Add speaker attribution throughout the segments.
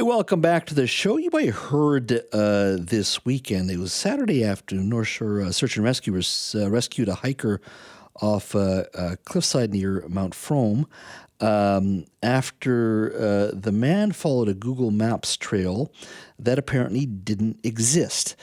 Speaker 1: Welcome back to the show. You might have heard uh, this weekend, it was Saturday afternoon, North Shore uh, Search and Rescuers uh, rescued a hiker off uh, a cliffside near Mount Fromme um, after uh, the man followed a Google Maps trail that apparently didn't exist.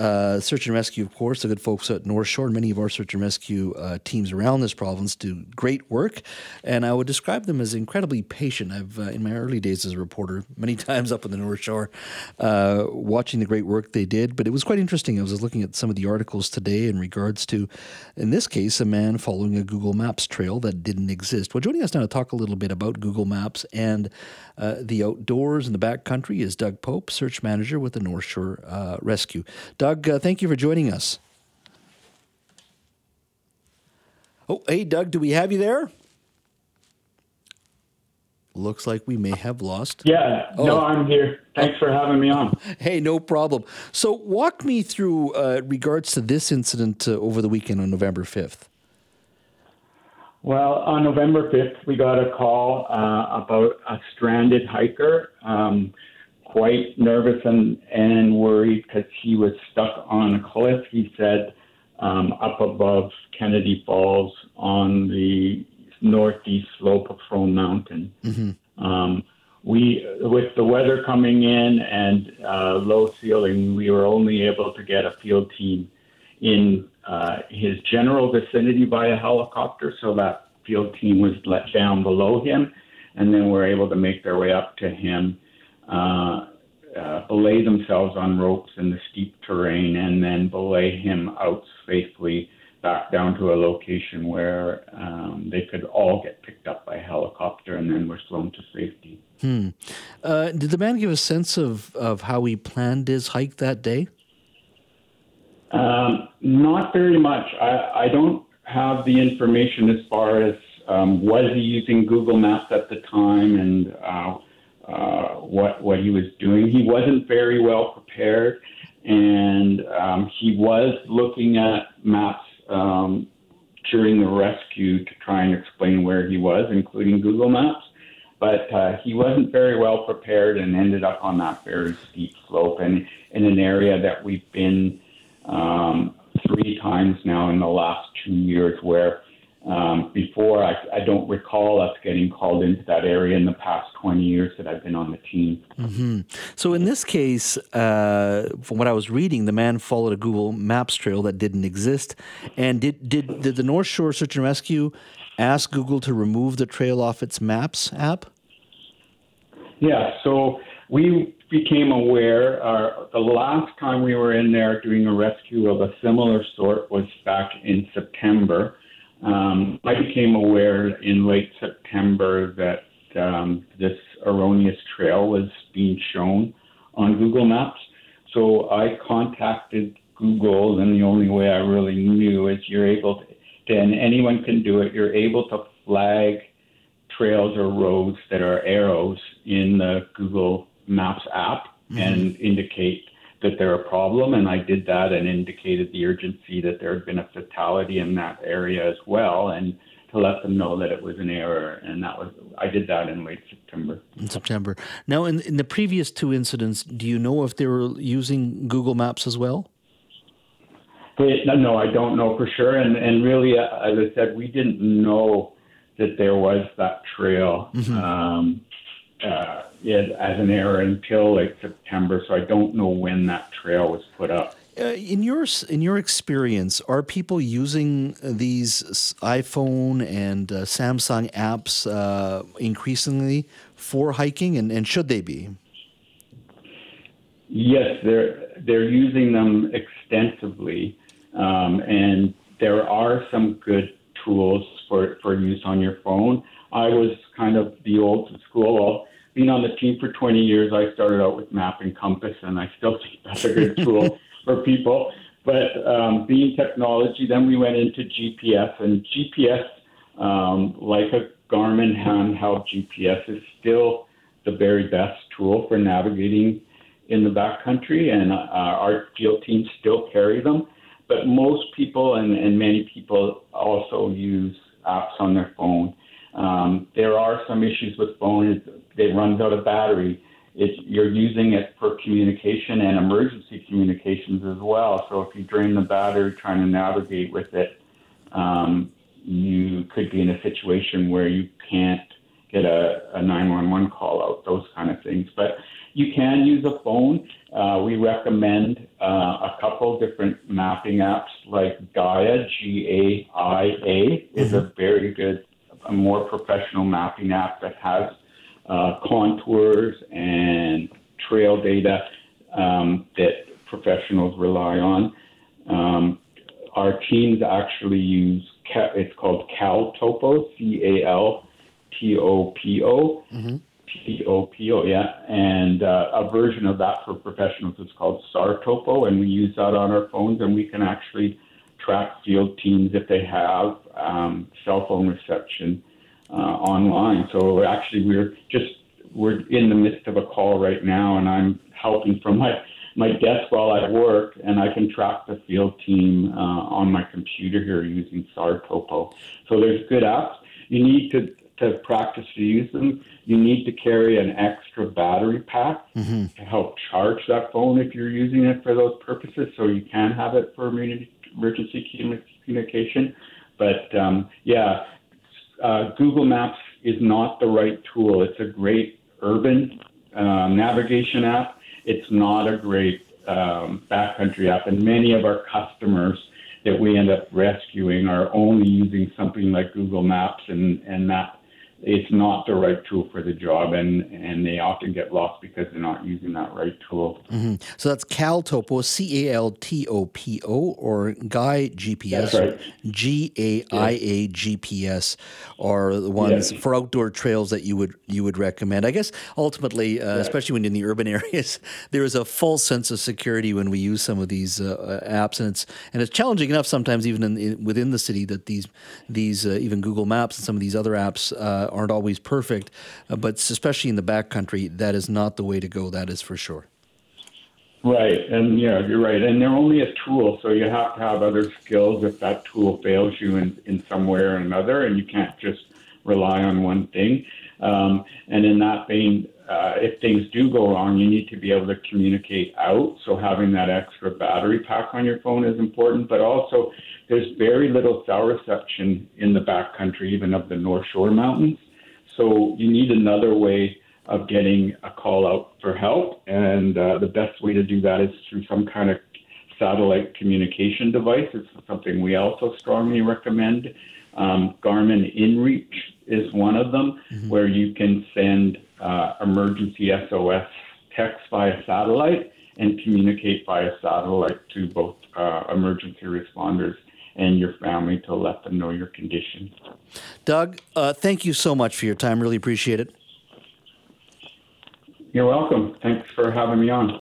Speaker 1: Uh, search and rescue, of course, the good folks at North Shore, and many of our search and rescue uh, teams around this province do great work, and I would describe them as incredibly patient. I've, uh, in my early days as a reporter, many times up in the North Shore, uh, watching the great work they did. But it was quite interesting. I was looking at some of the articles today in regards to, in this case, a man following a Google Maps trail that didn't exist. Well, joining us now to talk a little bit about Google Maps and uh, the outdoors and the backcountry is Doug Pope, search manager with the North Shore uh, Rescue. Doug. Doug, uh, thank you for joining us. Oh, hey, Doug, do we have you there? Looks like we may have lost.
Speaker 2: Yeah, oh. no, I'm here. Thanks for having me on.
Speaker 1: Hey, no problem. So, walk me through uh, regards to this incident uh, over the weekend on November 5th.
Speaker 2: Well, on November 5th, we got a call uh, about a stranded hiker. Um, quite nervous and, and worried because he was stuck on a cliff, he said, um, up above Kennedy Falls on the northeast slope of Fromme Mountain. Mm-hmm. Um, we, with the weather coming in and uh, low ceiling, we were only able to get a field team in uh, his general vicinity by a helicopter, so that field team was let down below him, and then we're able to make their way up to him uh, uh, belay themselves on ropes in the steep terrain and then belay him out safely back down to a location where um, they could all get picked up by helicopter and then were flown to safety.
Speaker 1: Hmm. Uh, did the man give a sense of, of how he planned his hike that day?
Speaker 2: Um, not very much. I, I don't have the information as far as um, was he using Google Maps at the time and uh, uh, what what he was doing. He wasn't very well prepared, and um, he was looking at maps um, during the rescue to try and explain where he was, including Google Maps. But uh, he wasn't very well prepared and ended up on that very steep slope and in an area that we've been um, three times now in the last two years where um, before, I, I, don't recall us getting called into that area in the past 20 years that I've been on the team.
Speaker 1: Mm-hmm. So, in this case, uh, from what I was reading, the man followed a Google Maps trail that didn't exist. And did, did, did the North Shore Search and Rescue ask Google to remove the trail off its Maps app?
Speaker 2: Yeah, so we became aware uh, the last time we were in there doing a rescue of a similar sort was back in September. Um, I became aware in late September that um, this erroneous trail was being shown on Google Maps. So I contacted Google, and the only way I really knew is you're able to, and anyone can do it, you're able to flag trails or roads that are arrows in the Google Maps app mm-hmm. and indicate that they're a problem, and I did that and indicated the urgency that there had been a fatality in that area as well, and to let them know that it was an error. And that was I did that in late September.
Speaker 1: In September. Now, in, in the previous two incidents, do you know if they were using Google Maps as well?
Speaker 2: They, no, I don't know for sure. And and really, as I said, we didn't know that there was that trail. Mm-hmm. Um, uh, it as an error until like September, so I don't know when that trail was put up.
Speaker 1: Uh, in your in your experience, are people using these iPhone and uh, Samsung apps uh, increasingly for hiking, and, and should they be?
Speaker 2: Yes, they're they're using them extensively, um, and there are some good tools for, for use on your phone. I was kind of the old school been on the team for 20 years. I started out with Map and Compass, and I still think that's a good tool for people. But um, being technology, then we went into GPS, and GPS, um, like a Garmin handheld GPS, is still the very best tool for navigating in the backcountry, and uh, our field teams still carry them. But most people and, and many people also use apps on their phone. Um, there are some issues with phones; it runs out of battery. It's, you're using it for communication and emergency communications as well. So if you drain the battery trying to navigate with it, um, you could be in a situation where you can't get a, a 911 call out, those kind of things. But you can use a phone. Uh, we recommend uh, a couple different mapping apps like Gaia, G A I A, is a mm-hmm. very good, a more professional mapping app that has uh, contours and trail data um, that professionals rely on. Um, our teams actually use, it's called CalTopo, C A L T O P O. Mm-hmm. T O P O, yeah. And uh, a version of that for professionals is called SARTOPO, and we use that on our phones, and we can actually track field teams if they have um, cell phone reception uh, online. So actually, we're just we're in the midst of a call right now, and I'm helping from my my desk while I work, and I can track the field team uh, on my computer here using SARTOPO. So there's good apps. You need to to practice to use them, you need to carry an extra battery pack mm-hmm. to help charge that phone if you're using it for those purposes. So you can have it for emergency communication. But um, yeah, uh, Google Maps is not the right tool. It's a great urban uh, navigation app. It's not a great um, backcountry app, and many of our customers that we end up rescuing are only using something like Google Maps and, and that it's not the right tool for the job, and, and they often get lost because they're not using that right tool.
Speaker 1: Mm-hmm. So that's CalTopo, C A L T O P O, or Gaia GPS, right. G A I A GPS, are the ones yes. for outdoor trails that you would you would recommend. I guess ultimately, uh, especially when in the urban areas, there is a false sense of security when we use some of these uh, apps, and it's and it's challenging enough sometimes even in, in, within the city that these these uh, even Google Maps and some of these other apps uh, aren't always perfect, uh, but especially in the backcountry, that is not the way to go. That is for sure.
Speaker 2: Right, and yeah, you're right. And they're only a tool, so you have to have other skills if that tool fails you in, in some way or another, and you can't just rely on one thing. Um, and in that vein, uh, if things do go wrong, you need to be able to communicate out. So having that extra battery pack on your phone is important, but also there's very little cell reception in the backcountry, even of the North Shore Mountains. So you need another way of getting a call out for help, and uh, the best way to do that is through some kind of satellite communication device. It's something we also strongly recommend. Um, Garmin InReach is one of them, mm-hmm. where you can send uh, emergency SOS text via satellite and communicate via satellite to both uh, emergency responders and your family to let them know your condition.
Speaker 1: Doug, uh, thank you so much for your time. Really appreciate it.
Speaker 2: You're welcome. Thanks for having me on.